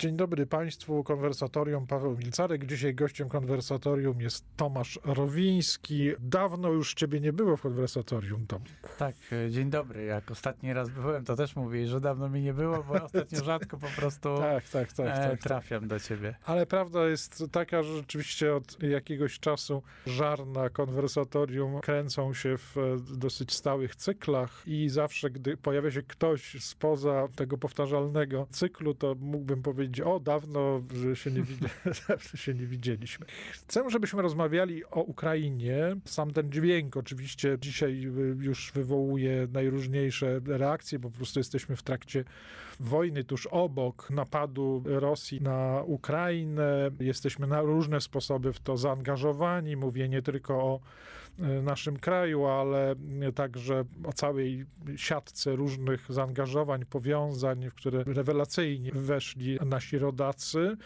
Dzień dobry Państwu, konwersatorium Paweł Milcarek. Dzisiaj gościem konwersatorium jest Tomasz Rowiński. Dawno już Ciebie nie było w konwersatorium, Tom. Tak, e, dzień dobry. Jak ostatni raz byłem, to też mówię, że dawno mi nie było, bo ostatnio rzadko po prostu tak, tak, tak, e, tak, trafiam do Ciebie. Ale prawda jest taka, że rzeczywiście od jakiegoś czasu żarna konwersatorium kręcą się w e, dosyć stałych cyklach i zawsze, gdy pojawia się ktoś spoza tego powtarzalnego cyklu, to mógłbym powiedzieć, o, dawno, się nie, się nie widzieliśmy. Chcę, żebyśmy rozmawiali o Ukrainie. Sam ten dźwięk oczywiście dzisiaj już wywołuje najróżniejsze reakcje, bo po prostu jesteśmy w trakcie wojny tuż obok napadu Rosji na Ukrainę. Jesteśmy na różne sposoby w to zaangażowani. Mówię nie tylko o naszym kraju, ale także o całej siatce różnych zaangażowań, powiązań, w które rewelacyjnie weszli nasi rodacy,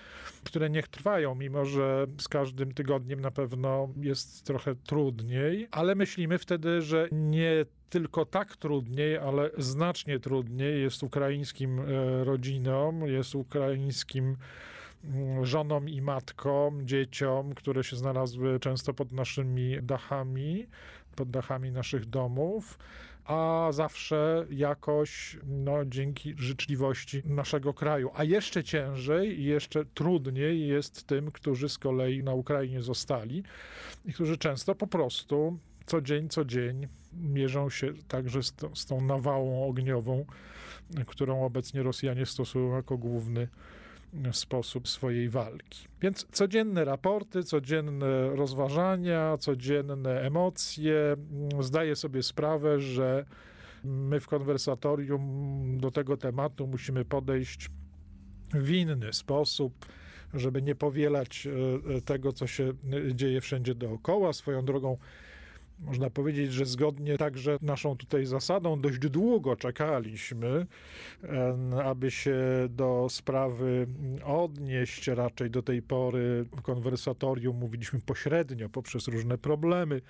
które niech trwają, mimo że z każdym tygodniem na pewno jest trochę trudniej, ale myślimy wtedy, że nie tylko tak trudniej, ale znacznie trudniej jest ukraińskim e, rodzinom, jest ukraińskim żonom i matkom, dzieciom, które się znalazły często pod naszymi dachami, pod dachami naszych domów, a zawsze jakoś no, dzięki życzliwości naszego kraju. A jeszcze ciężej i jeszcze trudniej jest tym, którzy z kolei na Ukrainie zostali i którzy często po prostu co dzień, co dzień mierzą się także z, to, z tą nawałą ogniową, którą obecnie Rosjanie stosują jako główny sposób swojej walki. Więc codzienne raporty, codzienne rozważania, codzienne emocje. Zdaję sobie sprawę, że my w konwersatorium do tego tematu musimy podejść w inny sposób, żeby nie powielać e, tego, co się dzieje wszędzie dookoła. Swoją drogą można powiedzieć, że zgodnie także naszą tutaj zasadą dość długo czekaliśmy, aby się do sprawy odnieść. Raczej do tej pory w konwersatorium mówiliśmy pośrednio poprzez różne problemy.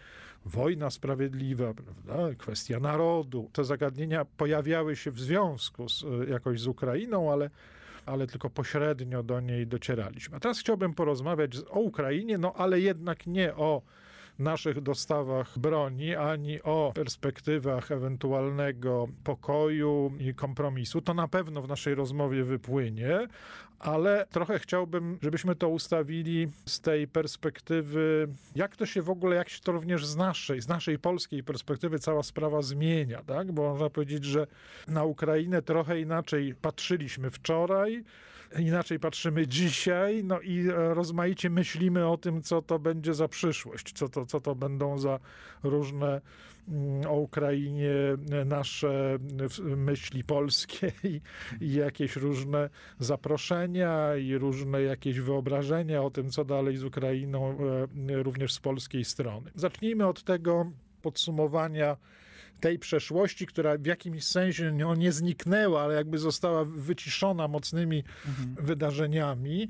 Wojna sprawiedliwa, prawda? kwestia narodu. Te zagadnienia pojawiały się w związku z, jakoś z Ukrainą, ale ale tylko pośrednio do niej docieraliśmy. A teraz chciałbym porozmawiać o Ukrainie, no ale jednak nie o naszych dostawach broni, ani o perspektywach ewentualnego pokoju i kompromisu. To na pewno w naszej rozmowie wypłynie, ale trochę chciałbym, żebyśmy to ustawili z tej perspektywy, jak to się w ogóle, jak się to również z naszej, z naszej polskiej perspektywy cała sprawa zmienia, tak? Bo można powiedzieć, że na Ukrainę trochę inaczej patrzyliśmy wczoraj, inaczej patrzymy dzisiaj, no i rozmaicie myślimy o tym, co to będzie za przyszłość, co to, co to będą za różne mm, o Ukrainie nasze myśli polskie i, i jakieś różne zaproszenia i różne jakieś wyobrażenia o tym, co dalej z Ukrainą, e, również z polskiej strony. Zacznijmy od tego podsumowania tej przeszłości, która w jakimś sensie no, nie zniknęła, ale jakby została wyciszona mocnymi mhm. wydarzeniami,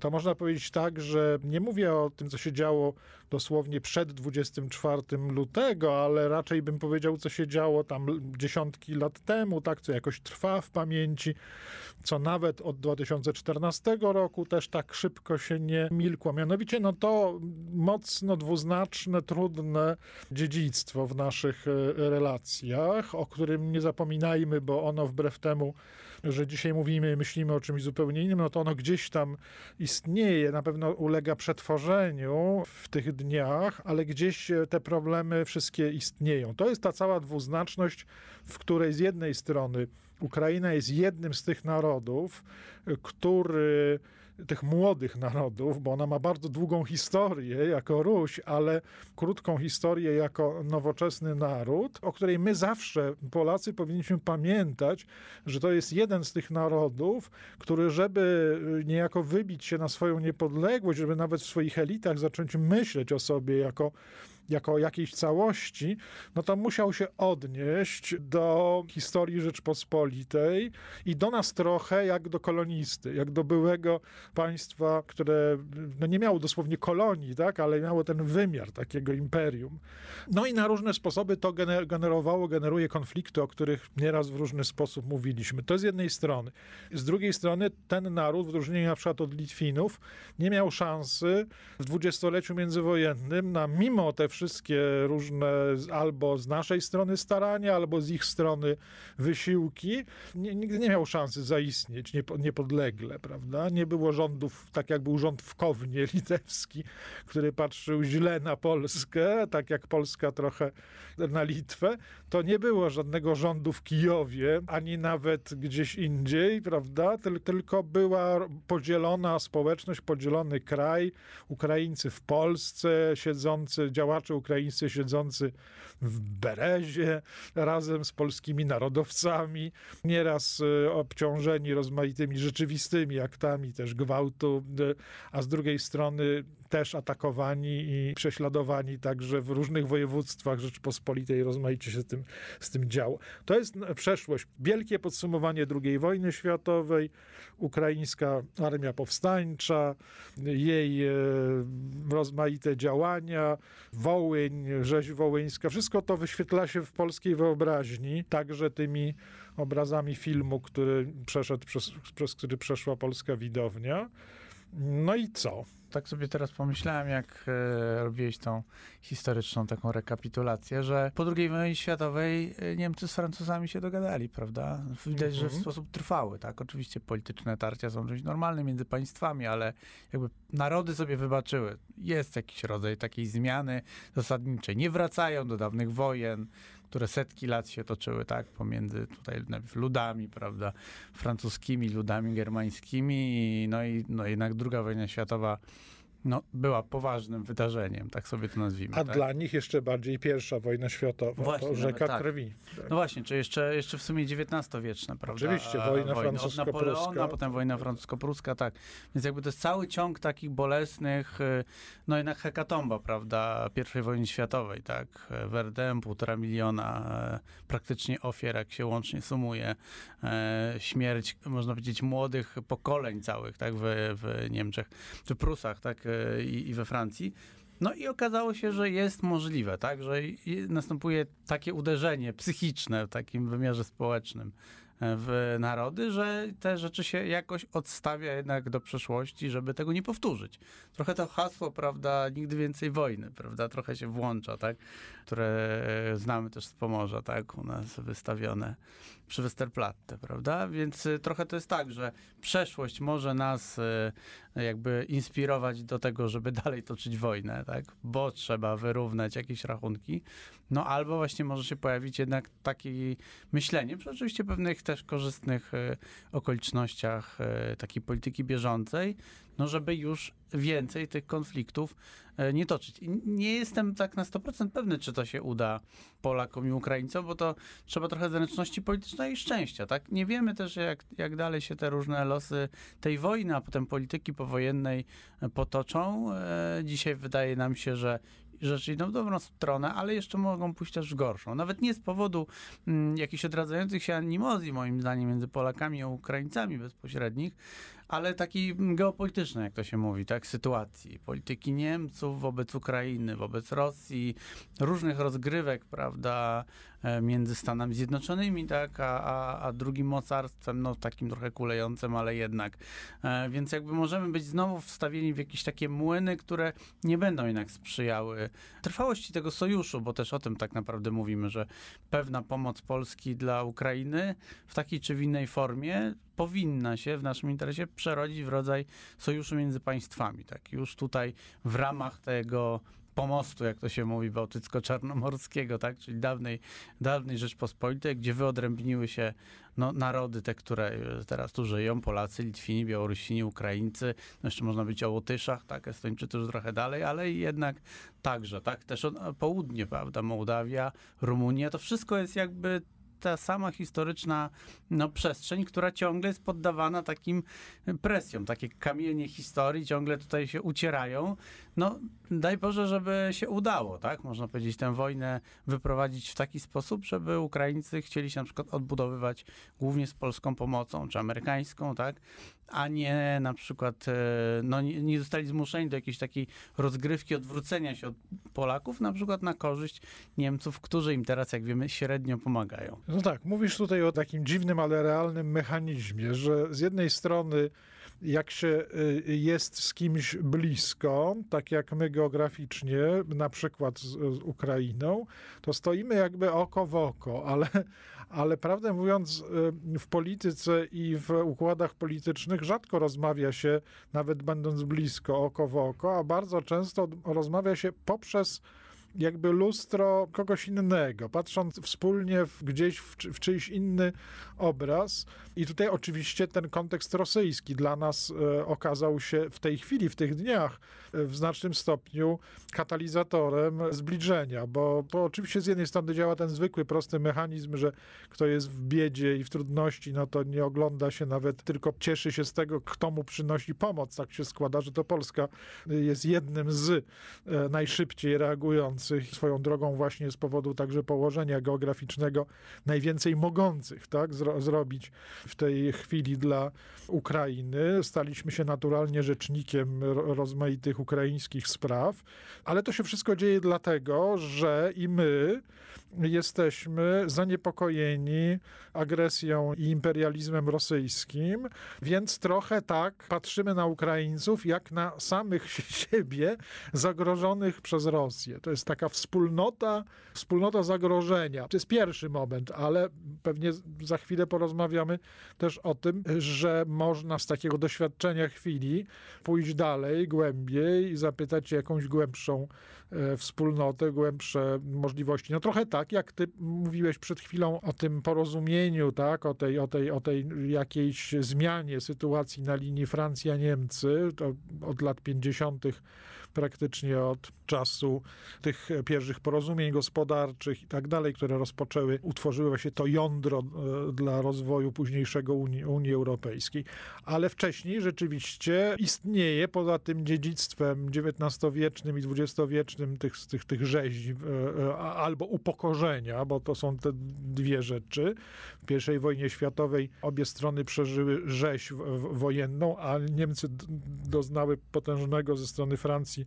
to można powiedzieć tak, że nie mówię o tym, co się działo dosłownie przed 24 lutego, ale raczej bym powiedział, co się działo tam dziesiątki lat temu, tak, co jakoś trwa w pamięci, co nawet od 2014 roku też tak szybko się nie milkło. Mianowicie, no to mocno dwuznaczne, trudne dziedzictwo w naszych e, relacjach relacjach, o którym nie zapominajmy, bo ono wbrew temu, że dzisiaj mówimy, myślimy o czymś zupełnie innym, no to ono gdzieś tam istnieje, na pewno ulega przetworzeniu w tych dniach, ale gdzieś te problemy wszystkie istnieją. To jest ta cała dwuznaczność, w której z jednej strony Ukraina jest jednym z tych narodów, który tych młodych narodów, bo ona ma bardzo długą historię jako Ruś, ale krótką historię jako nowoczesny naród, o której my zawsze, Polacy, powinniśmy pamiętać, że to jest jeden z tych narodów, który, żeby niejako wybić się na swoją niepodległość, żeby nawet w swoich elitach zacząć myśleć o sobie jako jako jakiejś całości, no to musiał się odnieść do historii Rzeczpospolitej i do nas trochę jak do kolonisty, jak do byłego państwa, które no nie miało dosłownie kolonii, tak, ale miało ten wymiar takiego imperium. No i na różne sposoby to generowało, generuje konflikty, o których nieraz w różny sposób mówiliśmy. To z jednej strony. Z drugiej strony ten naród, w odróżnieniu na przykład od Litwinów, nie miał szansy w dwudziestoleciu międzywojennym na mimo te wszystkie różne albo z naszej strony starania, albo z ich strony wysiłki, nie, nigdy nie miał szansy zaistnieć niepodlegle, prawda? Nie było rządów, tak jak był rząd w Kownie litewski, który patrzył źle na Polskę, tak jak Polska trochę na Litwę, to nie było żadnego rządu w Kijowie, ani nawet gdzieś indziej, prawda? Tylko była podzielona społeczność, podzielony kraj, Ukraińcy w Polsce, siedzący, działacze ukraińscy siedzący w Berezie, razem z polskimi narodowcami, nieraz e, obciążeni rozmaitymi rzeczywistymi aktami też gwałtu, e, a z drugiej strony też atakowani i prześladowani także w różnych województwach Rzeczpospolitej rozmaicie się tym, z tym działo. To jest przeszłość. Wielkie podsumowanie II wojny światowej, ukraińska armia powstańcza, jej e, rozmaite działania, Wołyń, rzeź wołyńska, wszystko to wyświetla się w polskiej wyobraźni, także tymi obrazami filmu, który przeszedł, przez, przez który przeszła polska widownia. No i co? tak sobie teraz pomyślałem, jak e, robiłeś tą historyczną taką rekapitulację, że po II wojnie światowej e, Niemcy z Francuzami się dogadali, prawda? Widać, mm -hmm. że w mhm. sposób trwały, tak? Oczywiście polityczne tarcia są czymś normalnym między państwami, ale jakby narody sobie wybaczyły. Jest jakiś rodzaj takiej zmiany zasadniczej. Nie wracają do dawnych wojen, które setki lat się toczyły, tak, pomiędzy tutaj ludami, prawda, francuskimi, ludami germańskimi, no i no jednak druga wojna światowa no, była poważnym wydarzeniem, tak sobie to nazwijmy. A tak? dla nich jeszcze bardziej pierwsza wojna światowa, właśnie, to rzeka tak. krwi. Tak. No właśnie, czy jeszcze, jeszcze w sumie XIX-wieczna, prawda? Oczywiście, wojna, wojna francusko-pruska. potem wojna francusko-pruska, tak. Więc jakby to jest cały ciąg takich bolesnych, y, no jednak hekatomba, prawda, pierwszej wojny światowej, tak. Verdun, półtora miliona e, praktycznie ofiar, jak się łącznie sumuje. E, śmierć, można powiedzieć, młodych pokoleń całych, tak, w, w Niemczech, czy Prusach, tak, i, i we Francji. No i okazało się, że jest możliwe, tak, że następuje takie uderzenie psychiczne w takim wymiarze społecznym w narody, że te rzeczy się jakoś odstawia jednak do przeszłości, żeby tego nie powtórzyć. Trochę to hasło, prawda, nigdy więcej wojny, prawda, trochę się włącza, tak, które znamy też z Pomorza, tak, u nas wystawione przy Westerplatte, prawda, więc y, trochę to jest tak, że przeszłość może nas y, jakby inspirować do tego, żeby dalej toczyć wojnę, tak, bo trzeba wyrównać jakieś rachunki, no albo właśnie może się pojawić jednak takie myślenie, przy oczywiście pewnych też korzystnych y, okolicznościach takiej polityki bieżącej, no żeby już więcej tych konfliktów y, nie toczyć. I nie jestem tak na 100% pewny, czy to się uda Polakom i Ukraińcom, bo to trzeba trochę zręczności politycznej i szczęścia, tak? Nie wiemy też, jak, jak dalej się te różne losy tej wojny, a potem polityki powojennej potoczą. Dzisiaj wydaje nam się, że rzeczy idą w dobrą stronę, ale jeszcze mogą pójść też w gorszą. Nawet nie z powodu mm, jakichś odradzających się animozji, moim zdaniem, między Polakami a Ukraińcami bezpośrednich, ale taki geopolityczny, jak to się mówi, tak, sytuacji. Polityki Niemców wobec Ukrainy, wobec Rosji, różnych rozgrywek, prawda, e, między Stanami Zjednoczonymi, tak, a, a, a drugim mocarstwem, no takim trochę kulejącym, ale jednak. E, więc jakby możemy być znowu wstawieni w jakieś takie młyny, które nie będą jednak sprzyjały trwałości tego sojuszu, bo też o tym tak naprawdę mówimy, że pewna pomoc Polski dla Ukrainy w takiej czy w innej formie powinna się w naszym interesie przerodzić w rodzaj sojuszu między państwami. Tak, już tutaj w ramach tego pomostu, jak to się mówi, bałtycko-czarnomorskiego, tak? czyli dawnej, dawnej Rzeczpospolitej, gdzie wyodrębniły się no, narody, te, które teraz tu żyją, Polacy, Litwini, Białorusini, Ukraińcy, no jeszcze można być o Łotyszach, tak, Estończycy już trochę dalej, ale jednak także, tak, też południe, prawda, Mołdawia, Rumunia, to wszystko jest jakby ta sama historyczna no, przestrzeń, która ciągle jest poddawana takim presjom. Takie kamienie historii ciągle tutaj się ucierają. No, daj Boże, żeby się udało, tak? Można powiedzieć, tę wojnę wyprowadzić w taki sposób, żeby Ukraińcy chcieli się na przykład odbudowywać głównie z polską pomocą, czy amerykańską, tak? A nie na przykład, e, no nie, nie zostali zmuszeni do jakiejś takiej rozgrywki, odwrócenia się od Polaków, na przykład na korzyść Niemców, którzy im teraz, jak wiemy, średnio pomagają. No tak, mówisz tutaj o takim dziwnym, ale realnym mechanizmie, że z jednej strony jak się y, jest z kimś blisko, tak jak my geograficznie, na przykład z, z Ukrainą, to stoimy jakby oko w oko, ale, ale prawdę mówiąc, y, w polityce i w układach politycznych rzadko rozmawia się, nawet będąc blisko, oko w oko, a bardzo często rozmawia się poprzez jakby lustro kogoś innego, patrząc wspólnie w, gdzieś w, w czyjś inny obraz. I tutaj oczywiście ten kontekst rosyjski dla nas e, okazał się w tej chwili, w tych dniach, e, w znacznym stopniu katalizatorem zbliżenia, bo to oczywiście z jednej strony działa ten zwykły, prosty mechanizm, że kto jest w biedzie i w trudności, no to nie ogląda się nawet, tylko cieszy się z tego, kto mu przynosi pomoc. Tak się składa, że to Polska jest jednym z e, najszybciej reagujących swoją drogą właśnie z powodu także położenia geograficznego najwięcej mogących tak, zro zrobić w tej chwili dla Ukrainy. Staliśmy się naturalnie rzecznikiem rozmaitych ukraińskich spraw, ale to się wszystko dzieje dlatego, że i my jesteśmy zaniepokojeni agresją i imperializmem rosyjskim, więc trochę tak patrzymy na Ukraińców jak na samych siebie zagrożonych przez Rosję. To jest taka wspólnota, wspólnota zagrożenia. To jest pierwszy moment, ale pewnie za chwilę porozmawiamy też o tym, że można z takiego doświadczenia chwili pójść dalej, głębiej i zapytać jakąś głębszą e, wspólnotę, głębsze możliwości. No trochę tak, jak ty mówiłeś przed chwilą o tym porozumieniu, tak, o tej, o tej, o tej jakiejś zmianie sytuacji na linii Francja-Niemcy, od lat 50 praktycznie od czasu tych pierwszych porozumień gospodarczych i tak dalej, które rozpoczęły, utworzyły właśnie to jądro e, dla rozwoju późniejszego Unii, Unii Europejskiej. Ale wcześniej rzeczywiście istnieje poza tym dziedzictwem XIX-wiecznym i XX-wiecznym tych, tych, tych rzeźb e, e, albo upokorzenia, bo to są te dwie rzeczy. W I wojnie światowej obie strony przeżyły rzeź wojenną, a Niemcy doznały potężnego ze strony Francji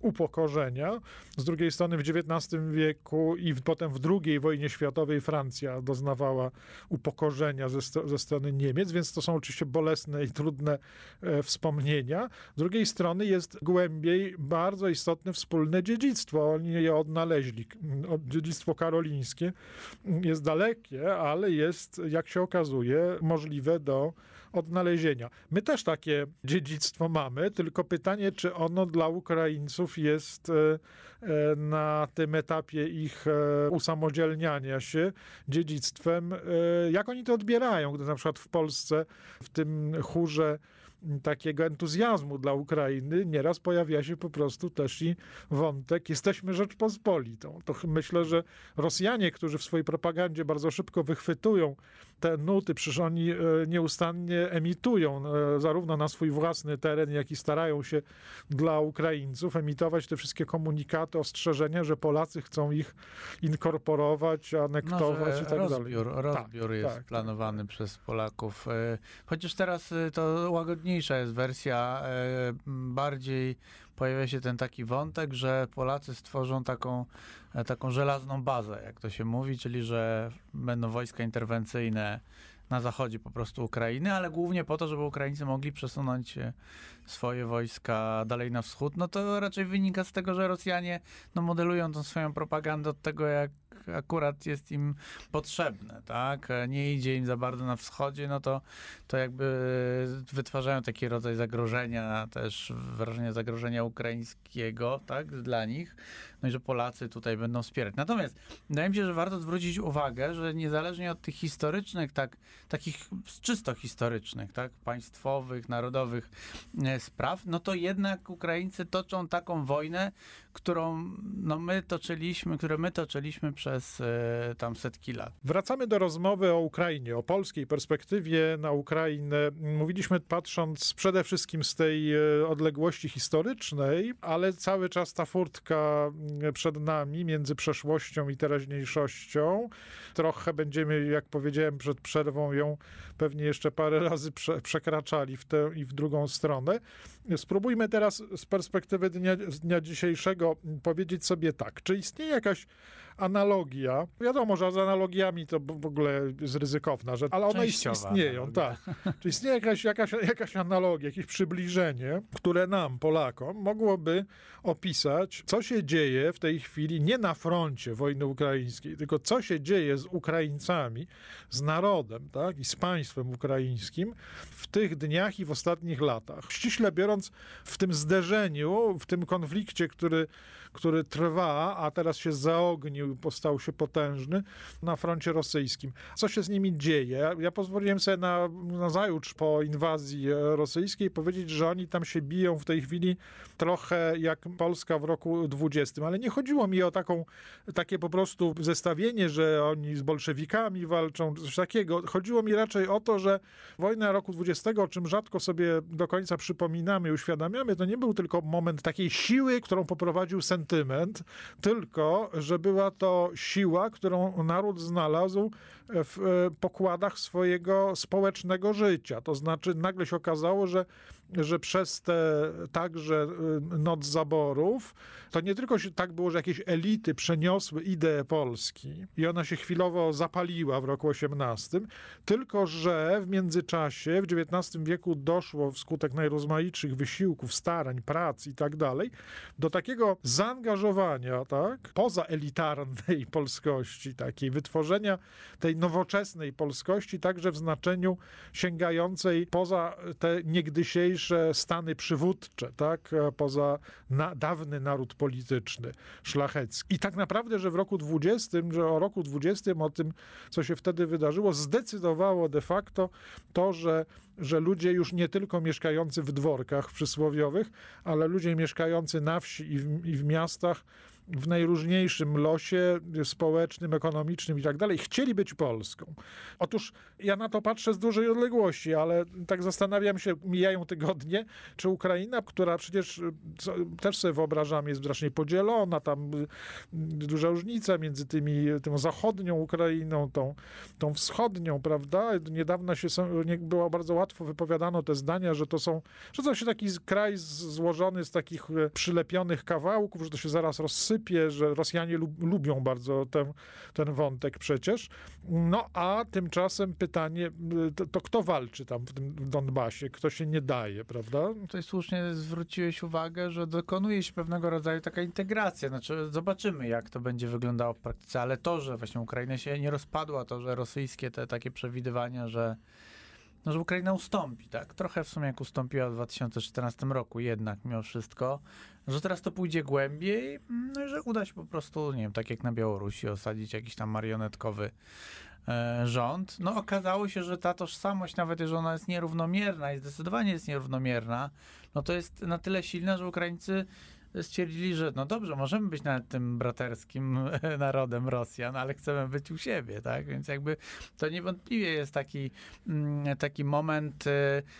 upokorzenia. Z drugiej strony w XIX wieku i potem w II wojnie światowej Francja doznawała upokorzenia ze, ze strony Niemiec, więc to są oczywiście bolesne i trudne e, wspomnienia. Z drugiej strony jest głębiej bardzo istotne wspólne dziedzictwo. Oni je odnaleźli. Dziedzictwo karolińskie jest dalekie, ale jest, jak się okazuje, możliwe do odnalezienia. My też takie dziedzictwo mamy, tylko pytanie, czy ono dla Ukraińców jest e, e, na tym etapie ich e, usamodzielniania się dziedzictwem, jak oni to odbierają, gdy na przykład w Polsce w tym chórze takiego entuzjazmu dla Ukrainy, nieraz pojawia się po prostu też i wątek jesteśmy Rzeczpospolitą. To myślę, że Rosjanie, którzy w swojej propagandzie bardzo szybko wychwytują te nuty, przecież oni e, nieustannie emitują e, zarówno na swój własny teren, jak i starają się dla Ukraińców emitować te wszystkie komunikaty, ostrzeżenia, że Polacy chcą ich inkorporować, anektować no, i tak rozbiór, dalej. Rozbiór tak, jest tak, planowany tak. przez Polaków. E, chociaż teraz to łagodniejsza jest wersja, bardziej pojawia się ten taki wątek, że Polacy stworzą taką, e, taką żelazną bazę, jak to się mówi, czyli że będą wojska interwencyjne na zachodzie po prostu Ukrainy, ale głównie po to, żeby Ukraińcy mogli przesunąć swoje wojska dalej na wschód, no to raczej wynika z tego, że Rosjanie no, modelują tą swoją propagandę od tego, jak akurat jest im potrzebne, tak? Nie idzie im za bardzo na wschodzie, no to, to jakby wytwarzają taki rodzaj zagrożenia, też wrażenie zagrożenia ukraińskiego, tak? Dla nich. No i że Polacy tutaj będą wspierać. Natomiast wydaje mi się, że warto zwrócić uwagę, że niezależnie od tych historycznych, tak, takich czysto historycznych, tak? Państwowych, narodowych e, spraw, no to jednak Ukraińcy toczą taką wojnę, którą no my toczyliśmy, które my toczyliśmy przez e, tam setki lat. Wracamy do rozmowy o Ukrainie, o polskiej perspektywie na Ukrainę. Mówiliśmy patrząc przede wszystkim z tej e, odległości historycznej, ale cały czas ta furtka mm, przed nami między przeszłością i teraźniejszością. Trochę będziemy, jak powiedziałem przed przerwą, ją pewnie jeszcze parę razy prze, przekraczali w tę i w drugą stronę. Spróbujmy teraz z perspektywy dnia, dnia dzisiejszego powiedzieć sobie tak, czy istnieje jakaś analogia. Wiadomo, że z analogiami to w ogóle jest ryzykowna rzecz, ale one Częściowa istnieją, analogia. tak. Czy istnieje jakaś, jakaś, jakaś analogia, jakieś przybliżenie, które nam, Polakom, mogłoby opisać, co się dzieje w tej chwili nie na froncie wojny ukraińskiej, tylko co się dzieje z Ukraińcami, z narodem tak, i z państwem ukraińskim w tych dniach i w ostatnich latach. Ściśle biorąc, w tym zderzeniu, w tym konflikcie, który który trwa, a teraz się zaognił, postał się potężny na froncie rosyjskim. Co się z nimi dzieje? Ja, pozwoliłem sobie na, na zajutrz po inwazji e, rosyjskiej powiedzieć, że oni tam się biją w tej chwili trochę jak Polska w roku 20, ale nie chodziło mi o taką, takie po prostu zestawienie, że oni z bolszewikami walczą, coś takiego. Chodziło mi raczej o to, że wojna roku 20, o czym rzadko sobie do końca przypominamy uświadamiamy, to nie był tylko moment takiej siły, którą poprowadził sentyment, tylko że była to siła, którą naród znalazł w e, pokładach swojego społecznego życia. To znaczy nagle się okazało, że że przez te także y, noc zaborów, to nie tylko się tak było, że jakieś elity przeniosły ideę Polski i ona się chwilowo zapaliła w roku XVIII, tylko że w międzyczasie, w XIX wieku doszło wskutek najrozmaitszych wysiłków, starań, prac i tak dalej, do takiego zaangażowania, tak, poza elitarnej polskości, takiej wytworzenia tej nowoczesnej polskości, także w znaczeniu sięgającej poza te niegdysiejsze stany przywódcze, tak, poza na, dawny naród polityczny, szlachecki. I tak naprawdę, że w roku 20, że o roku 20, o tym, co się wtedy wydarzyło, zdecydowało de facto to, że, że ludzie już nie tylko mieszkający w dworkach przysłowiowych, ale ludzie mieszkający na wsi i w, i w miastach, w najróżniejszym losie społecznym, ekonomicznym i tak dalej, chcieli być Polską. Otóż ja na to patrzę z dużej odległości, ale tak zastanawiam się, mijają tygodnie, czy Ukraina, która przecież co, też sobie wyobrażam, jest strasznie podzielona, tam duża różnica między tymi, tą zachodnią Ukrainą, tą, tą wschodnią, prawda? Niedawno się było bardzo łatwo wypowiadano te zdania, że to są, że to się taki kraj złożony z takich e, przylepionych kawałków, że to się zaraz rozsypie, że Rosjanie lub, lubią bardzo ten, ten wątek przecież. No a tymczasem pytanie, to, to kto walczy tam w tym w Donbasie? Kto się nie daje, prawda? Tutaj słusznie zwróciłeś uwagę, że dokonuje się pewnego rodzaju taka integracja. Znaczy, zobaczymy, jak to będzie wyglądało w praktyce, ale to, że właśnie Ukraina się nie rozpadła, to, że rosyjskie te takie przewidywania, że, no, że Ukraina ustąpi, tak? Trochę w sumie jak ustąpiła w 2014 roku, jednak mimo wszystko, że teraz to pójdzie głębiej, no i że uda się po prostu, nie wiem, tak jak na Białorusi, osadzić jakiś tam marionetkowy e, rząd. No okazało się, że ta tożsamość, nawet jeżeli ona jest nierównomierna i zdecydowanie jest nierównomierna, no to jest na tyle silna, że Ukraińcy stwierdzili, że no dobrze, możemy być nawet tym braterskim narodem Rosjan, ale chcemy być u siebie, tak? Więc jakby to niewątpliwie jest taki, mm, taki moment, y,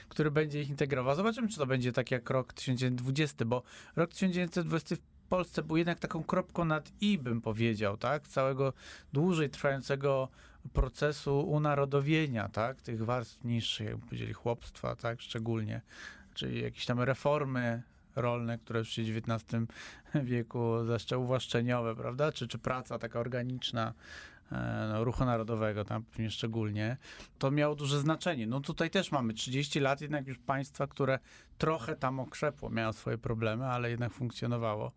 który będzie ich integrował. Zobaczymy, czy to będzie tak jak rok 1920, bo rok 1920 w Polsce był jednak taką kropką nad i, bym powiedział, tak? Całego dłużej trwającego procesu unarodowienia, tak? Tych warstw niższych, jakby powiedzieli, chłopstwa, tak? Szczególnie. Czyli jakieś tam reformy rolne, które w XIX wieku, zwłaszcza uwłaszczeniowe, prawda? Czy, czy praca taka organiczna, e, no, ruchu narodowego tam pewnie szczególnie, to miało duże znaczenie. No tutaj też mamy 30 lat jednak już państwa, które trochę tam okrzepło, miało swoje problemy, ale jednak funkcjonowało.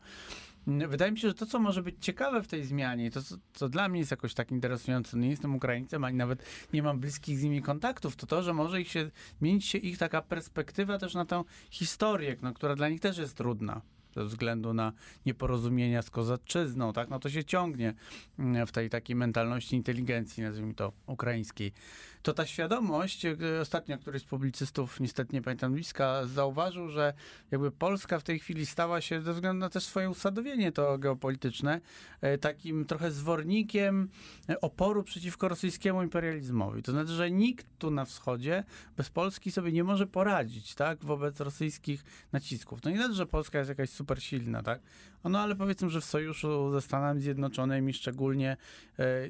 Wydaje mi się, że to, co może być ciekawe w tej zmianie, to, co, co dla mnie jest jakoś tak interesujące, nie jestem Ukraińcem, ani nawet nie mam bliskich z nimi kontaktów, to to, że może ich się, zmienić się ich taka perspektywa też na tę historię, no, która dla nich też jest trudna ze względu na nieporozumienia z kozaczyzną, tak? No to się ciągnie mm, w tej takiej mentalności inteligencji, nazwijmy to, ukraińskiej. To ta świadomość, ostatnio któryś z publicystów, niestety nie pamiętam bliska, zauważył, że jakby Polska w tej chwili stała się, ze względu na też swoje usadowienie to geopolityczne, e, takim trochę zwornikiem e, oporu przeciwko rosyjskiemu imperializmowi. To znaczy, że nikt tu na wschodzie bez Polski sobie nie może poradzić, tak, wobec rosyjskich nacisków. To nie znaczy, że Polska jest jakaś super silna, tak, no ale powiedzmy, że w sojuszu ze Stanami Zjednoczonymi szczególnie,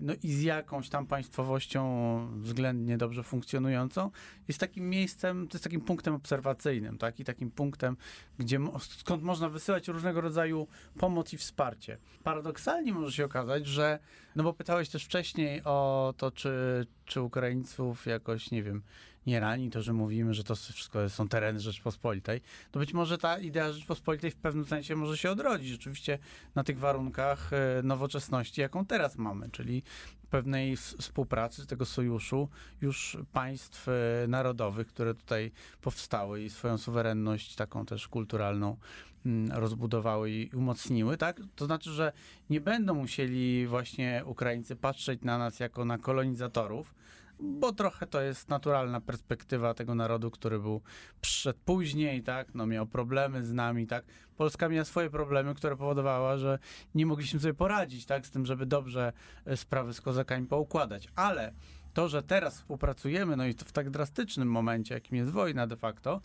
no i z jakąś tam państwowością względnie dobrze funkcjonującą, jest takim miejscem, to jest takim punktem obserwacyjnym, tak? I takim punktem, gdzie, skąd można wysyłać różnego rodzaju pomoc i wsparcie. Paradoksalnie może się okazać, że, no bo pytałeś też wcześniej o to, czy, czy Ukraińców jakoś, nie wiem, nie rani to, że mówimy, że to wszystko są tereny Rzeczpospolitej, to być może ta idea Rzeczpospolitej w pewnym sensie może się odrodzić rzeczywiście na tych warunkach e, nowoczesności, jaką teraz mamy, czyli pewnej współpracy, tego sojuszu już państw e, narodowych, które tutaj powstały i swoją suwerenność taką też kulturalną mm, rozbudowały i umocniły, tak? To znaczy, że nie będą musieli właśnie Ukraińcy patrzeć na nas jako na kolonizatorów, bo trochę to jest naturalna perspektywa tego narodu, który był przyszedł później, tak, no miał problemy z nami, tak. Polska miała swoje problemy, które powodowały, że nie mogliśmy sobie poradzić, tak, z tym, żeby dobrze e, sprawy z kozakami poukładać, ale to, że teraz współpracujemy, no i to w tak drastycznym momencie, jakim jest wojna de facto,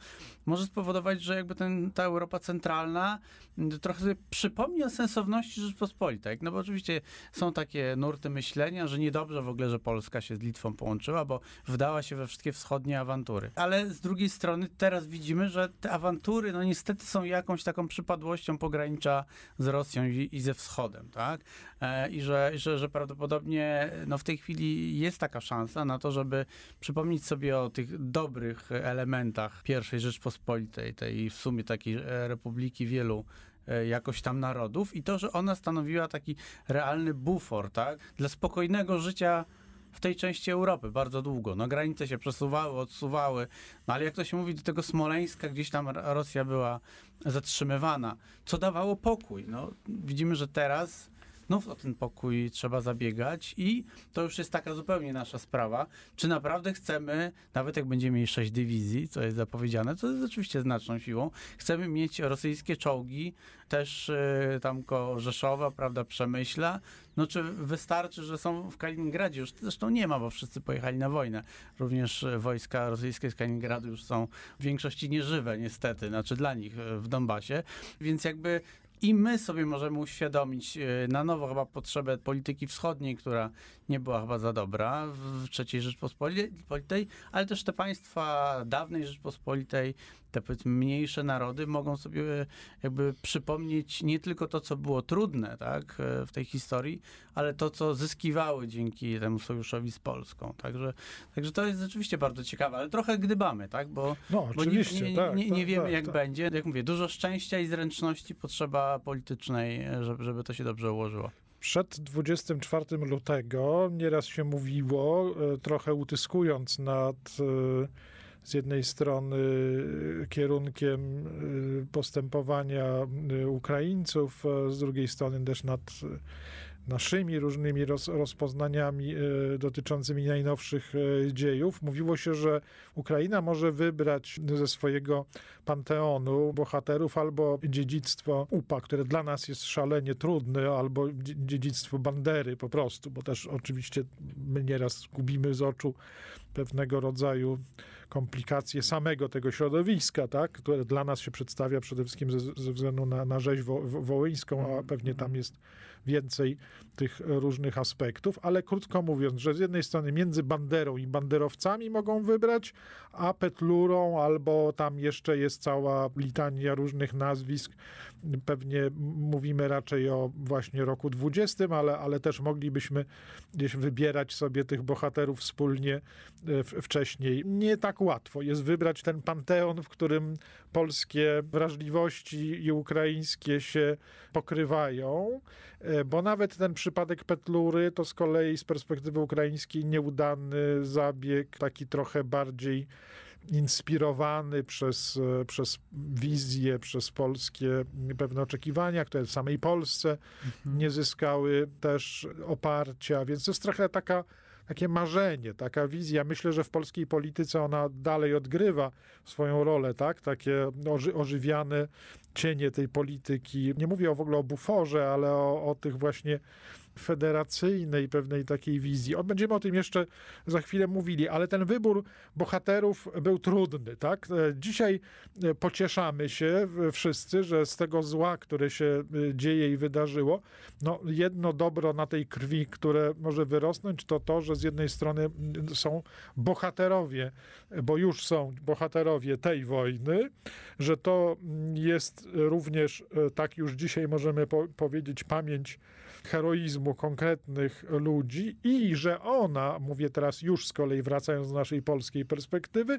może spowodować, że jakby ten, ta Europa centralna mm, trochę sobie przypomni o sensowności Rzeczpospolitej. No bo oczywiście są takie nurty myślenia, że niedobrze w ogóle, że Polska się z Litwą połączyła, bo wdała się we wszystkie wschodnie awantury. Ale z drugiej strony teraz widzimy, że te awantury, no niestety są jakąś taką przypadłością pogranicza z Rosją i, i ze wschodem, tak? E, I że, że, że prawdopodobnie no w tej chwili jest taka szansa, na to, żeby przypomnieć sobie o tych dobrych elementach pierwszej Rzeczpospolitej, tej w sumie takiej e, republiki wielu e, jakoś tam narodów i to, że ona stanowiła taki realny bufor, tak, dla spokojnego życia w tej części Europy bardzo długo. No granice się przesuwały, odsuwały, no ale jak to się mówi, do tego Smoleńska gdzieś tam Rosja była zatrzymywana, co dawało pokój. No, widzimy, że teraz znów o ten pokój trzeba zabiegać i to już jest taka zupełnie nasza sprawa, czy naprawdę chcemy, nawet jak będziemy mieli sześć dywizji, co jest zapowiedziane, co jest oczywiście znaczną siłą, chcemy mieć rosyjskie czołgi, też y, tam Rzeszowa, prawda, Przemyśla, no czy wystarczy, że są w Kaliningradzie? Już zresztą nie ma, bo wszyscy pojechali na wojnę. Również wojska rosyjskie z Kaliningradu już są w większości nieżywe, niestety, znaczy dla nich y, w Donbasie. Więc jakby i my sobie możemy uświadomić e, na nowo chyba potrzebę polityki wschodniej, która nie była chyba za dobra w III Rzeczpospolitej, ale też te państwa dawnej Rzeczpospolitej, te powiedzmy mniejsze narody mogą sobie e, jakby przypomnieć nie tylko to, co było trudne tak, e, w tej historii, ale to, co zyskiwały dzięki temu sojuszowi z Polską. Także, także to jest rzeczywiście bardzo ciekawe, ale trochę gdybamy, tak, bo, no, bo nie, nie, nie, tak, nie, nie tak, wiemy, tak, jak tak. będzie. Jak mówię, dużo szczęścia i zręczności potrzeba politycznej, żeby, żeby to się dobrze ułożyło. Przed 24 lutego nieraz się mówiło, e, trochę utyskując nad z jednej strony kierunkiem postępowania Ukraińców, z drugiej strony też nad naszymi różnymi roz, rozpoznaniami e, dotyczącymi najnowszych e, dziejów. Mówiło się, że Ukraina może wybrać ze swojego panteonu bohaterów albo dziedzictwo UPA, które dla nas jest szalenie trudne, albo dziedzictwo Bandery po prostu, bo też oczywiście my nieraz gubimy z oczu pewnego rodzaju komplikacje samego tego środowiska, tak? które dla nas się przedstawia przede wszystkim ze, ze względu na, na rzeź wo, wołyńską, a pewnie tam jest więcej tych różnych aspektów, ale krótko mówiąc, że z jednej strony między Banderą i banderowcami mogą wybrać, a Petlurą albo tam jeszcze jest cała litania różnych nazwisk. Pewnie mówimy raczej o właśnie roku 20, ale, ale też moglibyśmy gdzieś wybierać sobie tych bohaterów wspólnie e, wcześniej. Nie tak łatwo jest wybrać ten panteon, w którym polskie wrażliwości i ukraińskie się pokrywają, e, bo nawet ten przypadek Petlury to z kolei z perspektywy ukraińskiej nieudany zabieg, taki trochę bardziej inspirowany przez, przez wizję, przez polskie pewne oczekiwania, które w samej Polsce mhm. nie zyskały też oparcia, więc to jest trochę taka takie marzenie, taka wizja. Myślę, że w polskiej polityce ona dalej odgrywa swoją rolę, tak? Takie oży, ożywiane cienie tej polityki. Nie mówię w ogóle o buforze, ale o, o tych właśnie federacyjnej pewnej takiej wizji. Będziemy o tym jeszcze za chwilę mówili, ale ten wybór bohaterów był trudny, tak? Dzisiaj pocieszamy się wszyscy, że z tego zła, które się dzieje i wydarzyło, no jedno dobro na tej krwi, które może wyrosnąć, to to, że z jednej strony są bohaterowie, bo już są bohaterowie tej wojny, że to jest również, tak już dzisiaj możemy po powiedzieć, pamięć heroizmu konkretnych ludzi i że ona, mówię teraz już z kolei wracając do naszej polskiej perspektywy,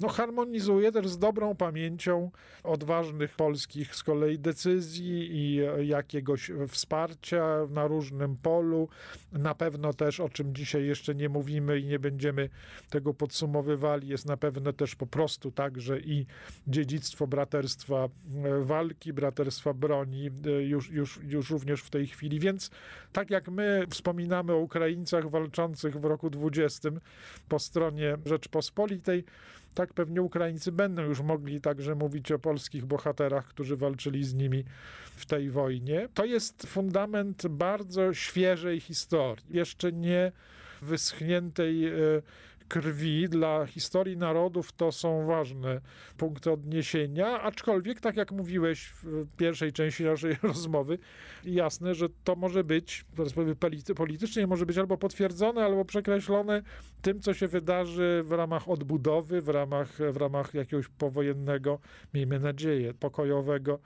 no harmonizuje też z dobrą pamięcią odważnych polskich z kolei decyzji i jakiegoś wsparcia na różnym polu. Na pewno też, o czym dzisiaj jeszcze nie mówimy i nie będziemy tego podsumowywali, jest na pewno też po prostu także i dziedzictwo braterstwa walki, braterstwa broni już, już, już również w tej chwili, więc więc tak jak my wspominamy o Ukraińcach walczących w roku 20 po stronie Rzeczpospolitej, tak pewnie Ukraińcy będą już mogli także mówić o polskich bohaterach, którzy walczyli z nimi w tej wojnie. To jest fundament bardzo świeżej historii, jeszcze nie wyschniętej e, krwi dla historii narodów to są ważne punkty odniesienia, aczkolwiek, tak jak mówiłeś w pierwszej części naszej rozmowy, jasne, że to może być, politycznie może być albo potwierdzone, albo przekreślone tym, co się wydarzy w ramach odbudowy, w ramach, w ramach jakiegoś powojennego, miejmy nadzieję, pokojowego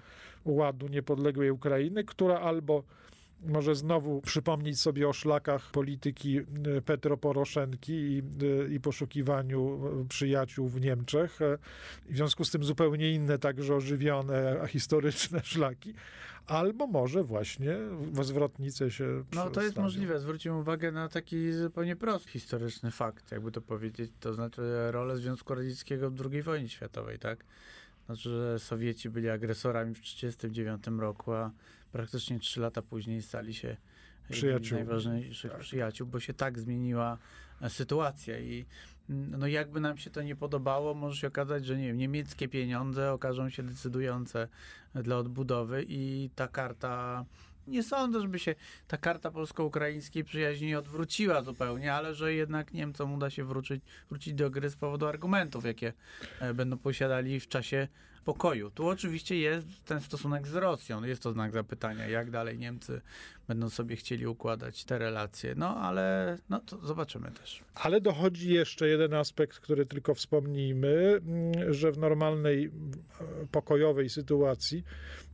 ładu niepodległej Ukrainy, która albo może znowu przypomnieć sobie o szlakach polityki e, Petro Poroszenki i, e, i poszukiwaniu e, przyjaciół w Niemczech. W związku z tym zupełnie inne, także ożywione, a historyczne szlaki. Albo może właśnie w zwrotnicę się No to jest możliwe. Zwróćmy uwagę na taki zupełnie prosty historyczny fakt, jakby to powiedzieć, to znaczy rolę Związku Radzieckiego w II wojnie światowej, tak? Znaczy, że Sowieci byli agresorami w 1939 roku, a praktycznie trzy lata później stali się przyjaciół. najważniejszych tak. przyjaciół, bo się tak zmieniła e, sytuacja i mm, no jakby nam się to nie podobało, może się okazać, że nie wiem, niemieckie pieniądze okażą się decydujące dla odbudowy i ta karta nie sądzę, żeby się ta karta polsko-ukraińskiej przyjaźni odwróciła zupełnie, ale że jednak Niemcom uda się wrócić, wrócić do gry z powodu argumentów, jakie e, będą posiadali w czasie pokoju. Tu oczywiście jest ten stosunek z Rosją. Jest to znak zapytania, jak dalej Niemcy będą sobie chcieli układać te relacje. No ale no to zobaczymy też. Ale dochodzi jeszcze jeden aspekt, który tylko wspomnijmy, mm, że w normalnej pokojowej sytuacji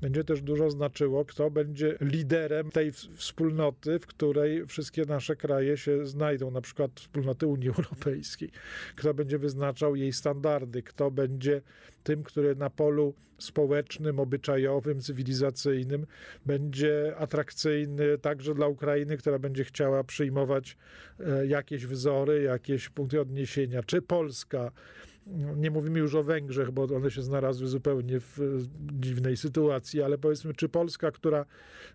będzie też dużo znaczyło, kto będzie liderem tej wspólnoty, w której wszystkie nasze kraje się znajdą, na przykład wspólnoty Unii Europejskiej. Kto będzie wyznaczał jej standardy, kto będzie tym, który na polu społecznym, obyczajowym, cywilizacyjnym będzie atrakcyjny także dla Ukrainy, która będzie chciała przyjmować e, jakieś wzory, jakieś punkty odniesienia, czy Polska nie mówimy już o Węgrzech, bo one się znalazły zupełnie w dziwnej sytuacji, ale powiedzmy, czy Polska, która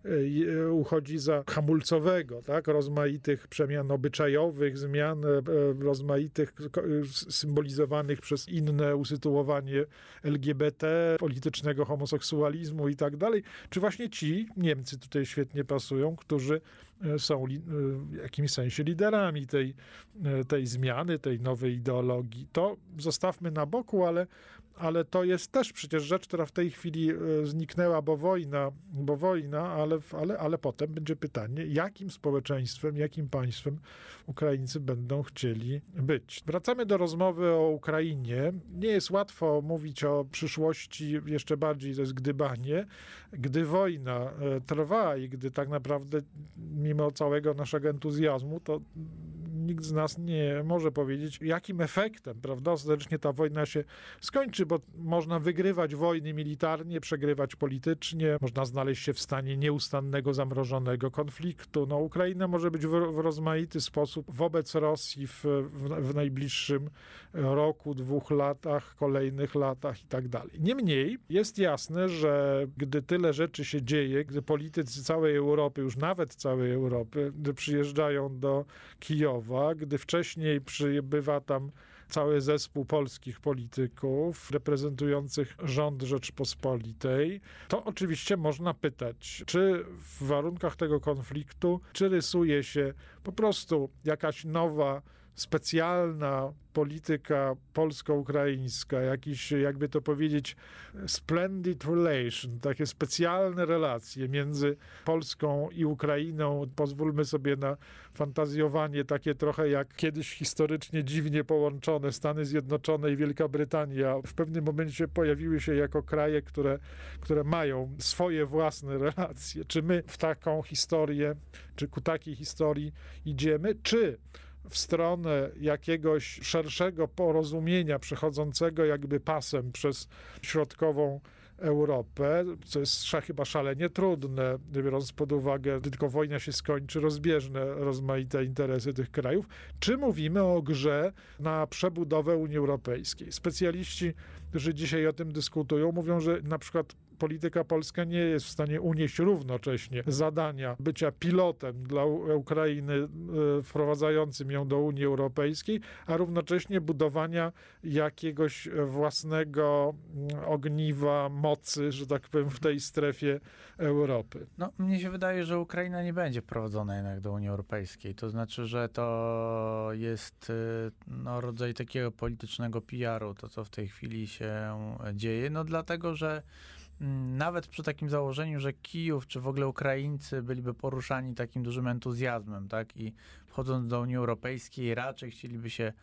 e, uchodzi za hamulcowego, tak, rozmaitych przemian obyczajowych, zmian e, rozmaitych symbolizowanych przez inne usytuowanie LGBT, politycznego homoseksualizmu i tak dalej, czy właśnie ci Niemcy tutaj świetnie pasują, którzy E, są e, w jakimś sensie liderami tej, e, tej zmiany, tej nowej ideologii. To zostawmy na boku, ale ale to jest też przecież rzecz, która w tej chwili e, zniknęła, bo wojna, bo wojna, ale, ale, ale potem będzie pytanie, jakim społeczeństwem, jakim państwem Ukraińcy będą chcieli być. Wracamy do rozmowy o Ukrainie. Nie jest łatwo mówić o przyszłości, jeszcze bardziej to jest gdybanie, gdy wojna e, trwa i gdy tak naprawdę mimo całego naszego entuzjazmu, to nikt z nas nie może powiedzieć, jakim efektem, prawda, ostatecznie ta wojna się skończy, bo można wygrywać wojny militarnie, przegrywać politycznie, można znaleźć się w stanie nieustannego, zamrożonego konfliktu. No, Ukraina może być w, w rozmaity sposób wobec Rosji w, w, w najbliższym roku, dwóch latach, kolejnych latach i tak dalej. Niemniej jest jasne, że gdy tyle rzeczy się dzieje, gdy politycy całej Europy, już nawet całej Europy, przyjeżdżają do Kijowa, gdy wcześniej przybywa tam cały zespół polskich polityków reprezentujących rząd Rzeczpospolitej, to oczywiście można pytać, czy w warunkach tego konfliktu, czy rysuje się po prostu jakaś nowa specjalna polityka polsko-ukraińska, jakiś, jakby to powiedzieć, splendid relation, takie specjalne relacje między Polską i Ukrainą. Pozwólmy sobie na fantazjowanie takie trochę jak kiedyś historycznie dziwnie połączone Stany Zjednoczone i Wielka Brytania. W pewnym momencie pojawiły się jako kraje, które, które mają swoje własne relacje. Czy my w taką historię, czy ku takiej historii idziemy, czy w stronę jakiegoś szerszego porozumienia przechodzącego jakby pasem przez środkową Europę, co jest chyba szalenie trudne, biorąc pod uwagę, tylko wojna się skończy, rozbieżne rozmaite interesy tych krajów, czy mówimy o grze na przebudowę Unii Europejskiej. Specjaliści, którzy dzisiaj o tym dyskutują, mówią, że na przykład polityka polska nie jest w stanie unieść równocześnie zadania bycia pilotem dla Ukrainy, e, wprowadzającym ją do Unii Europejskiej, a równocześnie budowania jakiegoś własnego mm, ogniwa mocy, że tak powiem, w tej strefie Europy. No, mnie się wydaje, że Ukraina nie będzie wprowadzona jednak do Unii Europejskiej. To znaczy, że to jest e, no, rodzaj takiego politycznego PR-u, to co w tej chwili się dzieje. No dlatego, że nawet przy takim założeniu, że Kijów czy w ogóle Ukraińcy byliby poruszani takim dużym entuzjazmem, tak, i wchodząc do Unii Europejskiej raczej chcieliby się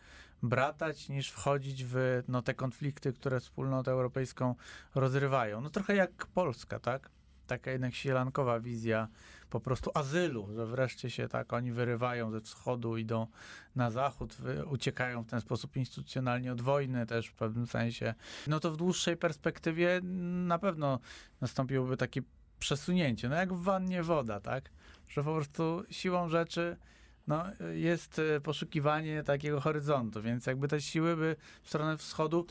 bratać niż wchodzić w no, te konflikty, które wspólnotę europejską rozrywają. No trochę jak Polska, tak? Taka jednak sielankowa wizja po prostu azylu, że wreszcie się tak oni wyrywają ze wschodu, idą na zachód, uciekają w ten sposób instytucjonalnie od wojny też w pewnym sensie. No to w dłuższej perspektywie na pewno nastąpiłoby takie przesunięcie, no jak w wannie woda, tak? Że po prostu siłą rzeczy no, jest poszukiwanie takiego horyzontu, więc jakby te siły by w stronę wschodu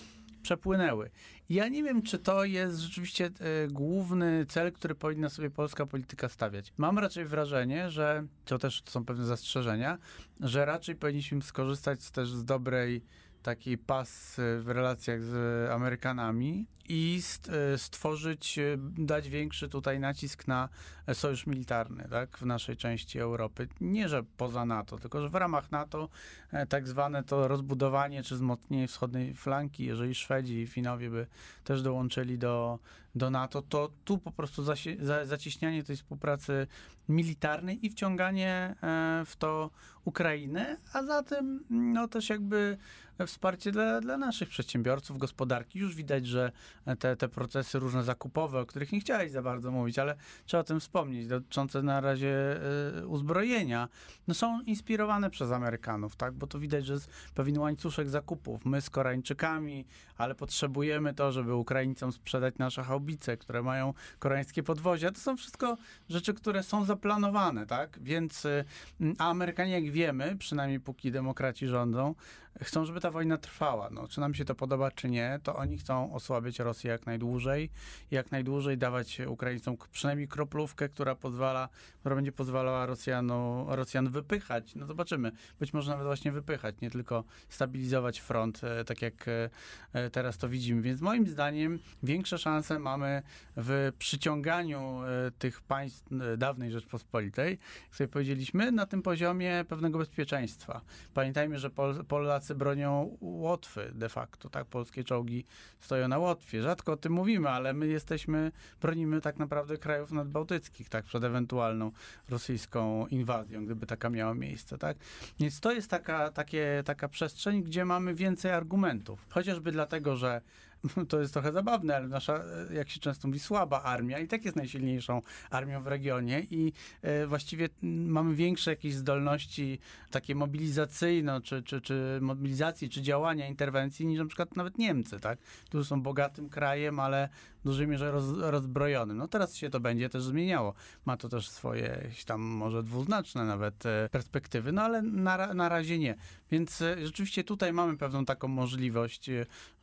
przepłynęły. Ja nie wiem, czy to jest rzeczywiście e, główny cel, który powinna sobie polska polityka stawiać. Mam raczej wrażenie, że to też są pewne zastrzeżenia, że raczej powinniśmy skorzystać też z dobrej takiej pas e, w relacjach z Amerykanami i e, stworzyć, e, dać większy tutaj nacisk na sojusz militarny tak, w naszej części Europy. Nie, że poza NATO, tylko że w ramach NATO tak zwane to rozbudowanie czy wzmocnienie wschodniej flanki, jeżeli Szwedzi i Finowie by też dołączyli do, do NATO, to tu po prostu zasie, za, zacieśnianie tej współpracy militarnej i wciąganie w to Ukrainy, a zatem no też jakby wsparcie dla, dla naszych przedsiębiorców, gospodarki. Już widać, że te, te procesy różne zakupowe, o których nie chciałeś za bardzo mówić, ale trzeba o tym wspomnieć, dotyczące na razie y, uzbrojenia, no są inspirowane przez Amerykanów, tak? Bo to widać, że jest pewien łańcuszek zakupów. My z Koreańczykami, ale potrzebujemy to, żeby Ukraińcom sprzedać nasze haubice, które mają koreańskie podwozia. To są wszystko rzeczy, które są zaplanowane, tak? Więc, y, a Amerykanie, jak wiemy, przynajmniej póki demokraci rządzą, chcą, żeby ta wojna trwała. No, czy nam się to podoba, czy nie, to oni chcą osłabić Rosję jak najdłużej, jak najdłużej dawać Ukraińcom przynajmniej kroplówkę, która pozwala, która będzie pozwalała Rosjanu, Rosjan wypychać. No zobaczymy. Być może nawet właśnie wypychać, nie tylko stabilizować front, e, tak jak e, e, teraz to widzimy. Więc moim zdaniem większe szanse mamy w przyciąganiu tych państw dawnej Rzeczpospolitej, jak sobie powiedzieliśmy, na tym poziomie pewnego bezpieczeństwa. Pamiętajmy, że Pol Polacy Polacy bronią Łotwy de facto, tak? Polskie czołgi stoją na Łotwie. Rzadko o tym mówimy, ale my jesteśmy, bronimy tak naprawdę krajów nadbałtyckich, tak? Przed ewentualną rosyjską inwazją, gdyby taka miała miejsce, tak? Więc to jest taka, takie, taka przestrzeń, gdzie mamy więcej argumentów. Chociażby dlatego, że to jest trochę zabawne, ale nasza, e, jak się często mówi, słaba armia i tak jest najsilniejszą armią w regionie i e, właściwie mamy większe jakieś zdolności takie mobilizacyjne, czy, czy, czy mobilizacji, czy działania, interwencji niż na przykład nawet Niemcy, tak? Którzy są bogatym krajem, ale w dużej mierze roz, rozbrojonym. No teraz się to będzie też zmieniało. Ma to też swoje tam może dwuznaczne nawet e, perspektywy, no ale na, na razie nie. Więc rzeczywiście tutaj mamy pewną taką możliwość,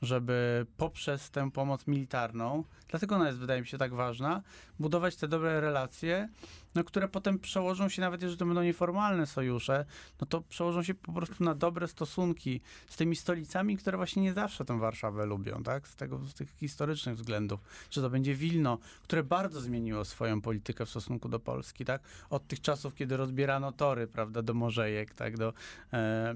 żeby poprzez tę pomoc militarną, dlatego ona jest, wydaje mi się, tak ważna, budować te dobre relacje, no, które potem przełożą się, nawet jeżeli to będą nieformalne sojusze, no to przełożą się po prostu na dobre stosunki z tymi stolicami, które właśnie nie zawsze tę Warszawę lubią, tak? Z, tego, z tych historycznych względów. Czy to będzie Wilno, które bardzo zmieniło swoją politykę w stosunku do Polski, tak? Od tych czasów, kiedy rozbierano tory, prawda, do Morzejek, tak? Do, e, e,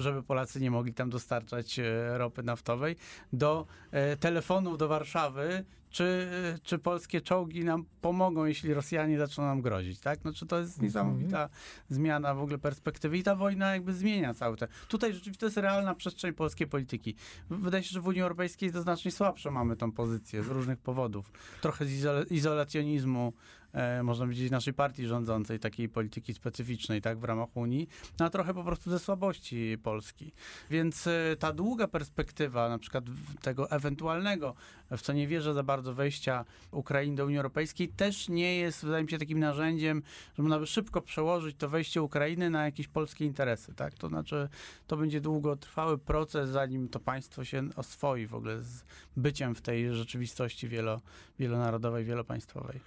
żeby Polacy nie mogli tam dostarczać e, ropy naftowej, do e, telefonów do Warszawy, czy, czy polskie czołgi nam pomogą, jeśli Rosjanie zaczną nam grozić, tak? No, czy to jest Mhm. niesamowita zmiana w ogóle perspektywy i ta wojna jakby zmienia cały ten. Tutaj rzeczywiście to jest realna przestrzeń polskiej polityki. Wydaje się, że w Unii Europejskiej to znacznie słabsze mamy tą pozycję z różnych powodów. Trochę z izolacjonizmu, można powiedzieć, naszej partii rządzącej, takiej polityki specyficznej, tak, w ramach Unii, no, a trochę po prostu ze słabości Polski. Więc e, ta długa perspektywa, na przykład tego ewentualnego, w co nie wierzę za bardzo, wejścia Ukrainy do Unii Europejskiej, też nie jest, wydaje mi się, takim narzędziem, że można by szybko przełożyć to wejście Ukrainy na jakieś polskie interesy, tak? To znaczy, to będzie długotrwały proces, zanim to państwo się oswoi w ogóle z byciem w tej rzeczywistości wielo, wielonarodowej, wielopaństwowej.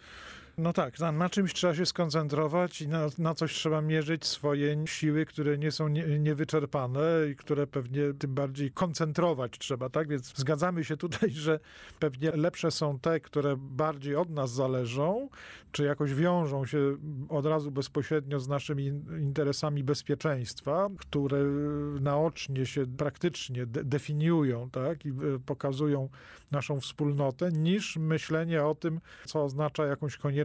No tak, na, na czymś trzeba się skoncentrować i na, na coś trzeba mierzyć swoje siły, które nie są nie, niewyczerpane i które pewnie tym bardziej koncentrować trzeba, tak? Więc zgadzamy się tutaj, że pewnie lepsze są te, które bardziej od nas zależą, czy jakoś wiążą się od razu bezpośrednio z naszymi in- interesami bezpieczeństwa, które naocznie się praktycznie de- definiują, tak? I y, pokazują naszą wspólnotę, niż myślenie o tym, co oznacza jakąś konieczność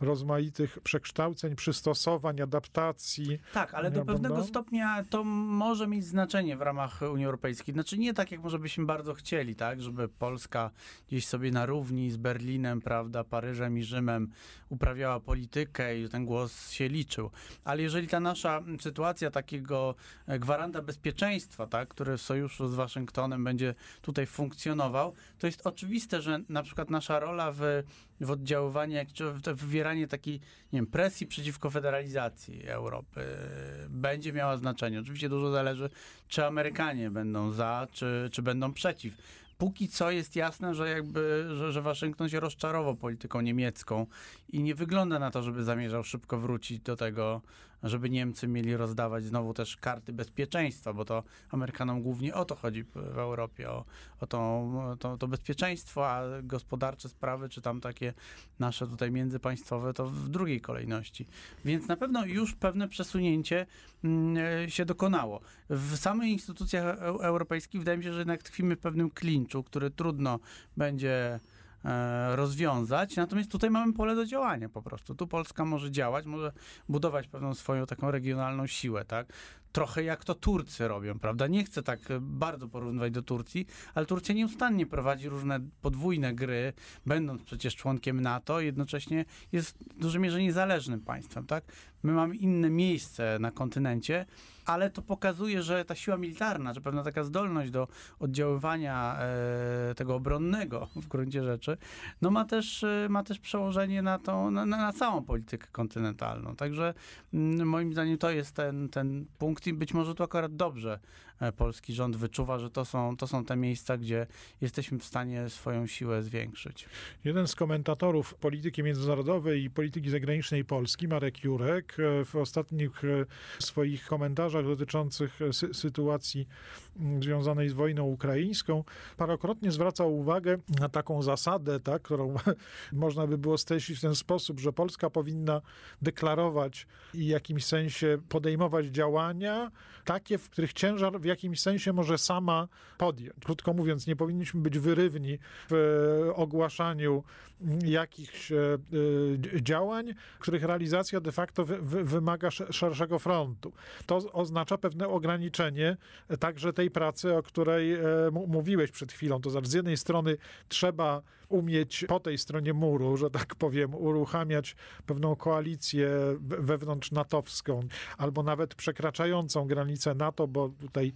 rozmaitych przekształceń, przystosowań, adaptacji. Tak, ale do pewnego będę- stopnia to może mieć znaczenie w ramach Unii Europejskiej. Znaczy nie tak, jak może byśmy bardzo chcieli, tak, żeby Polska gdzieś sobie na równi z Berlinem, prawda, Paryżem i Rzymem uprawiała politykę i ten głos się liczył. Ale jeżeli ta nasza sytuacja takiego e, gwaranta bezpieczeństwa, tak, który w sojuszu z Waszyngtonem będzie tutaj funkcjonował, to jest oczywiste, że na przykład nasza rola w, w oddziaływaniu, jak- czy w wywieranie takiej nie wiem, presji przeciwko federalizacji Europy będzie miała znaczenie. Oczywiście dużo zależy, czy Amerykanie będą za, czy, czy będą przeciw. Póki co jest jasne, że jakby, że, że Waszyngton się rozczarował polityką niemiecką i nie wygląda na to, żeby zamierzał szybko wrócić do tego, żeby Niemcy mieli rozdawać znowu też karty bezpieczeństwa, bo to Amerykanom głównie o to chodzi w Europie, o, o to, to, to bezpieczeństwo, a gospodarcze sprawy, czy tam takie nasze tutaj międzypaństwowe, to w drugiej kolejności. Więc na pewno już pewne przesunięcie mm, e, się dokonało. W samych instytucjach eu- europejskich wydaje mi się, że jednak tkwimy w pewnym klinczu, który trudno będzie e, rozwiązać. Natomiast tutaj mamy pole do działania po prostu. Tu Polska może działać, może budować pewną swoją taką regionalną siłę, tak? Trochę jak to Turcy robią, prawda? Nie chcę tak e, bardzo porównywać do Turcji, ale Turcja nieustannie prowadzi różne podwójne gry, będąc przecież członkiem NATO, jednocześnie jest w dużej mierze niezależnym państwem, tak? My mamy inne miejsce na kontynencie, ale to pokazuje, że ta siła militarna, że pewna taka zdolność do oddziaływania e, tego obronnego w gruncie rzeczy, no ma też, e, ma też przełożenie na, tą, na, na całą politykę kontynentalną. Także mm, moim zdaniem to jest ten, ten punkt i być może tu akurat dobrze polski rząd wyczuwa, że to są, to są te miejsca, gdzie jesteśmy w stanie swoją siłę zwiększyć. Jeden z komentatorów polityki międzynarodowej i polityki zagranicznej Polski, Marek Jurek, e, w ostatnich e, swoich komentarzach dotyczących e, sy- sytuacji związanej z wojną ukraińską, parokrotnie zwracał uwagę na taką zasadę, tak, którą można by było streścić w ten sposób, że Polska powinna deklarować i w jakimś sensie podejmować działania takie, w których ciężar jakimś sensie może sama podjąć. Krótko mówiąc, nie powinniśmy być wyrywni w e, ogłaszaniu jakichś e, e, działań, których realizacja de facto wy, wy, wymaga szerszego frontu. To oznacza pewne ograniczenie także tej pracy, o której mówiłeś przed chwilą. To znaczy, z jednej strony trzeba umieć po tej stronie muru, że tak powiem, uruchamiać pewną koalicję wewnątrz natowską, albo nawet przekraczającą granicę NATO, bo tutaj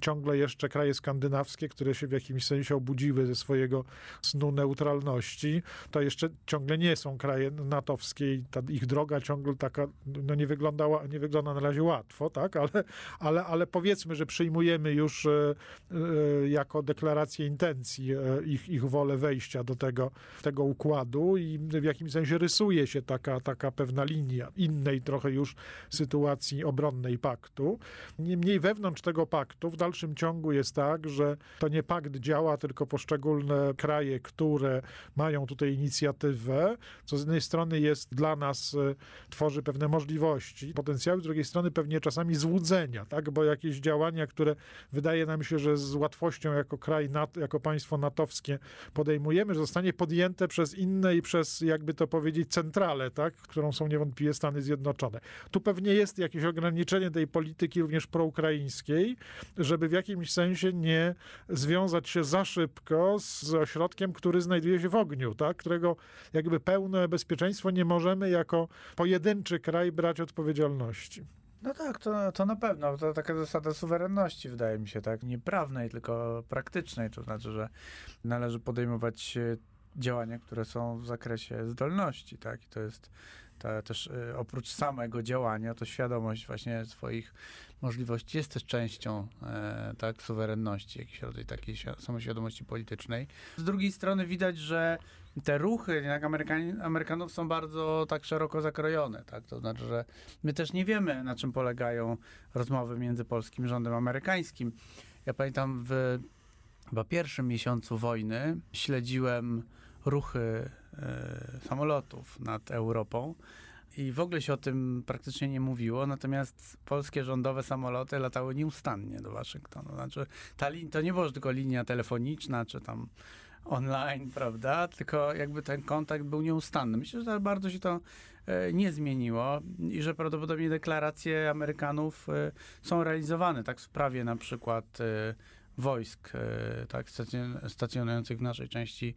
ciągle jeszcze kraje skandynawskie, które się w jakimś sensie obudziły ze swojego snu neutralności, to jeszcze ciągle nie są kraje natowskie i ta ich droga ciągle taka, no nie wyglądała, nie wygląda na razie łatwo, tak, ale, ale, ale powiedzmy, że przyjmujemy już e, e, jako deklarację intencji e, ich, ich wolę wejścia do tego, tego układu i w jakimś sensie rysuje się taka, taka pewna linia innej trochę już sytuacji obronnej paktu. Niemniej wewnątrz tego paktu w dalszym ciągu jest tak, że to nie pakt działa, tylko poszczególne kraje, które mają tutaj inicjatywę, co z jednej strony jest dla nas, e, tworzy pewne możliwości, potencjały, z drugiej strony pewnie czasami złudzenia, tak? bo jakieś działania, które wydaje nam się, że z łatwością jako kraj, jako państwo natowskie podejmujemy, że zostanie podjęte przez inne i przez, jakby to powiedzieć, centralę, tak? którą są niewątpliwie Stany Zjednoczone. Tu pewnie jest jakieś ograniczenie tej polityki również proukraińskiej, żeby w jakimś sensie nie związać się za szybko z ośrodkiem, który znajduje się w ogniu, tak? którego jakby pełne bezpieczeństwo nie możemy jako pojedynczy kraj brać odpowiedzialności. No tak, to, to na pewno. To taka zasada suwerenności, wydaje mi się, tak? Nie prawnej, tylko praktycznej. To znaczy, że należy podejmować działania, które są w zakresie zdolności, tak? I to jest ta, też y, oprócz samego działania, to świadomość właśnie swoich możliwości jest też częścią e, tak, suwerenności, jakiejś rodzaj takiej samoświadomości politycznej. Z drugiej strony widać, że te ruchy jak Amerykan Amerykanów są bardzo tak szeroko zakrojone, tak? To znaczy, że my też nie wiemy, na czym polegają rozmowy między polskim rządem amerykańskim. Ja pamiętam w chyba pierwszym miesiącu wojny śledziłem ruchy e, samolotów nad Europą i w ogóle się o tym praktycznie nie mówiło, natomiast polskie rządowe samoloty latały nieustannie do Waszyngtonu. Znaczy, ta to nie była tylko linia telefoniczna, czy tam online, prawda? Tylko jakby ten kontakt był nieustanny. Myślę, że bardzo się to e, nie zmieniło i że prawdopodobnie deklaracje Amerykanów e, są realizowane, tak w sprawie na przykład e, wojsk tak, stacjonujących w naszej części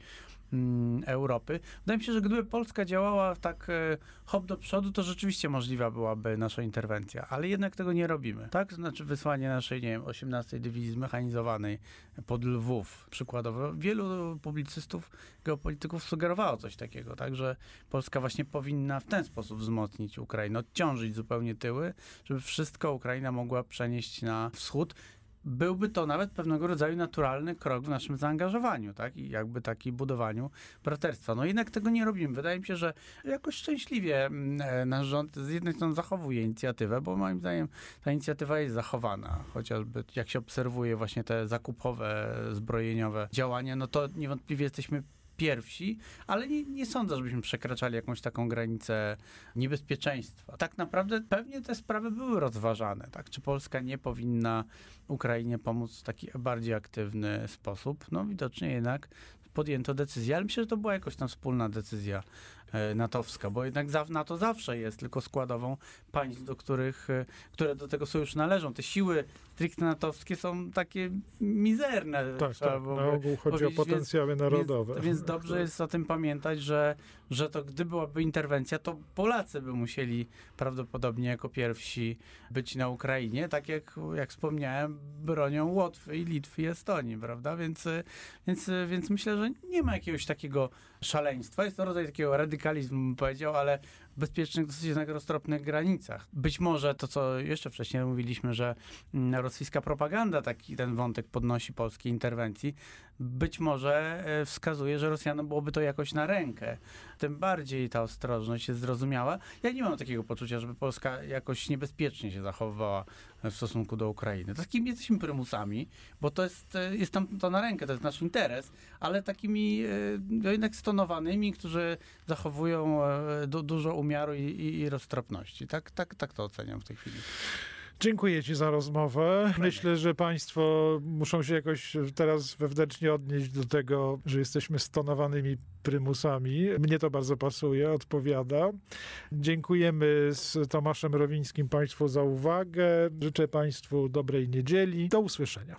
Europy. Wydaje mi się, że gdyby Polska działała tak e, hop do przodu, to rzeczywiście możliwa byłaby nasza interwencja, ale jednak tego nie robimy. Tak, znaczy wysłanie naszej, nie wiem, 18 Dywizji Zmechanizowanej pod Lwów przykładowo. Wielu publicystów, geopolityków sugerowało coś takiego, tak, że Polska właśnie powinna w ten sposób wzmocnić Ukrainę, odciążyć zupełnie tyły, żeby wszystko Ukraina mogła przenieść na wschód byłby to nawet pewnego rodzaju naturalny krok w naszym zaangażowaniu, tak? I jakby taki budowaniu braterstwa. No jednak tego nie robimy. Wydaje mi się, że jakoś szczęśliwie mm, e, nasz rząd z jednej strony zachowuje inicjatywę, bo moim zdaniem ta inicjatywa jest zachowana. Chociażby jak się obserwuje właśnie te zakupowe, zbrojeniowe działania, no to niewątpliwie jesteśmy pierwsi, ale nie, nie sądzę, żebyśmy przekraczali jakąś taką granicę niebezpieczeństwa. Tak naprawdę pewnie te sprawy były rozważane, tak? Czy Polska nie powinna Ukrainie pomóc w taki bardziej aktywny sposób? No widocznie jednak podjęto decyzję, ale myślę, że to była jakoś tam wspólna decyzja natowska, bo jednak NATO zawsze jest tylko składową państw, do których, e, które do tego sojuszu należą. Te siły stricte natowskie są takie mizerne. Tak, tak. na ogół chodzi o potencjały więc, narodowe. Więc, więc dobrze jest o tym pamiętać, że, że to gdy byłaby interwencja, to Polacy by musieli prawdopodobnie jako pierwsi być na Ukrainie, tak jak, jak wspomniałem, bronią Łotwy i Litwy i Estonii, prawda? Więc, więc, więc myślę, że nie ma jakiegoś takiego szaleństwa. Jest to rodzaj takiego radykalizmu, bym powiedział, ale w bezpiecznych, dosyć jednak roztropnych granicach. Być może to, co jeszcze wcześniej mówiliśmy, że mm, rosyjska propaganda taki ten wątek podnosi polskiej interwencji, być może e, wskazuje, że Rosjanom byłoby to jakoś na rękę. Tym bardziej ta ostrożność jest zrozumiała. Ja nie mam takiego poczucia, żeby Polska jakoś niebezpiecznie się zachowywała w stosunku do Ukrainy. Takimi jesteśmy prymusami, bo to jest, e, jest tam to na rękę, to jest nasz interes, ale takimi no jednak stonowanymi, którzy zachowują du dużo umiaru i, i, i roztropności. Tak, tak, tak to oceniam w tej chwili. Dziękuję Ci za rozmowę. Myślę, że Państwo muszą się jakoś teraz wewnętrznie odnieść do tego, że jesteśmy stonowanymi prymusami. Mnie to bardzo pasuje, odpowiada. Dziękujemy z Tomaszem Rowińskim Państwu za uwagę. Życzę Państwu dobrej niedzieli. Do usłyszenia.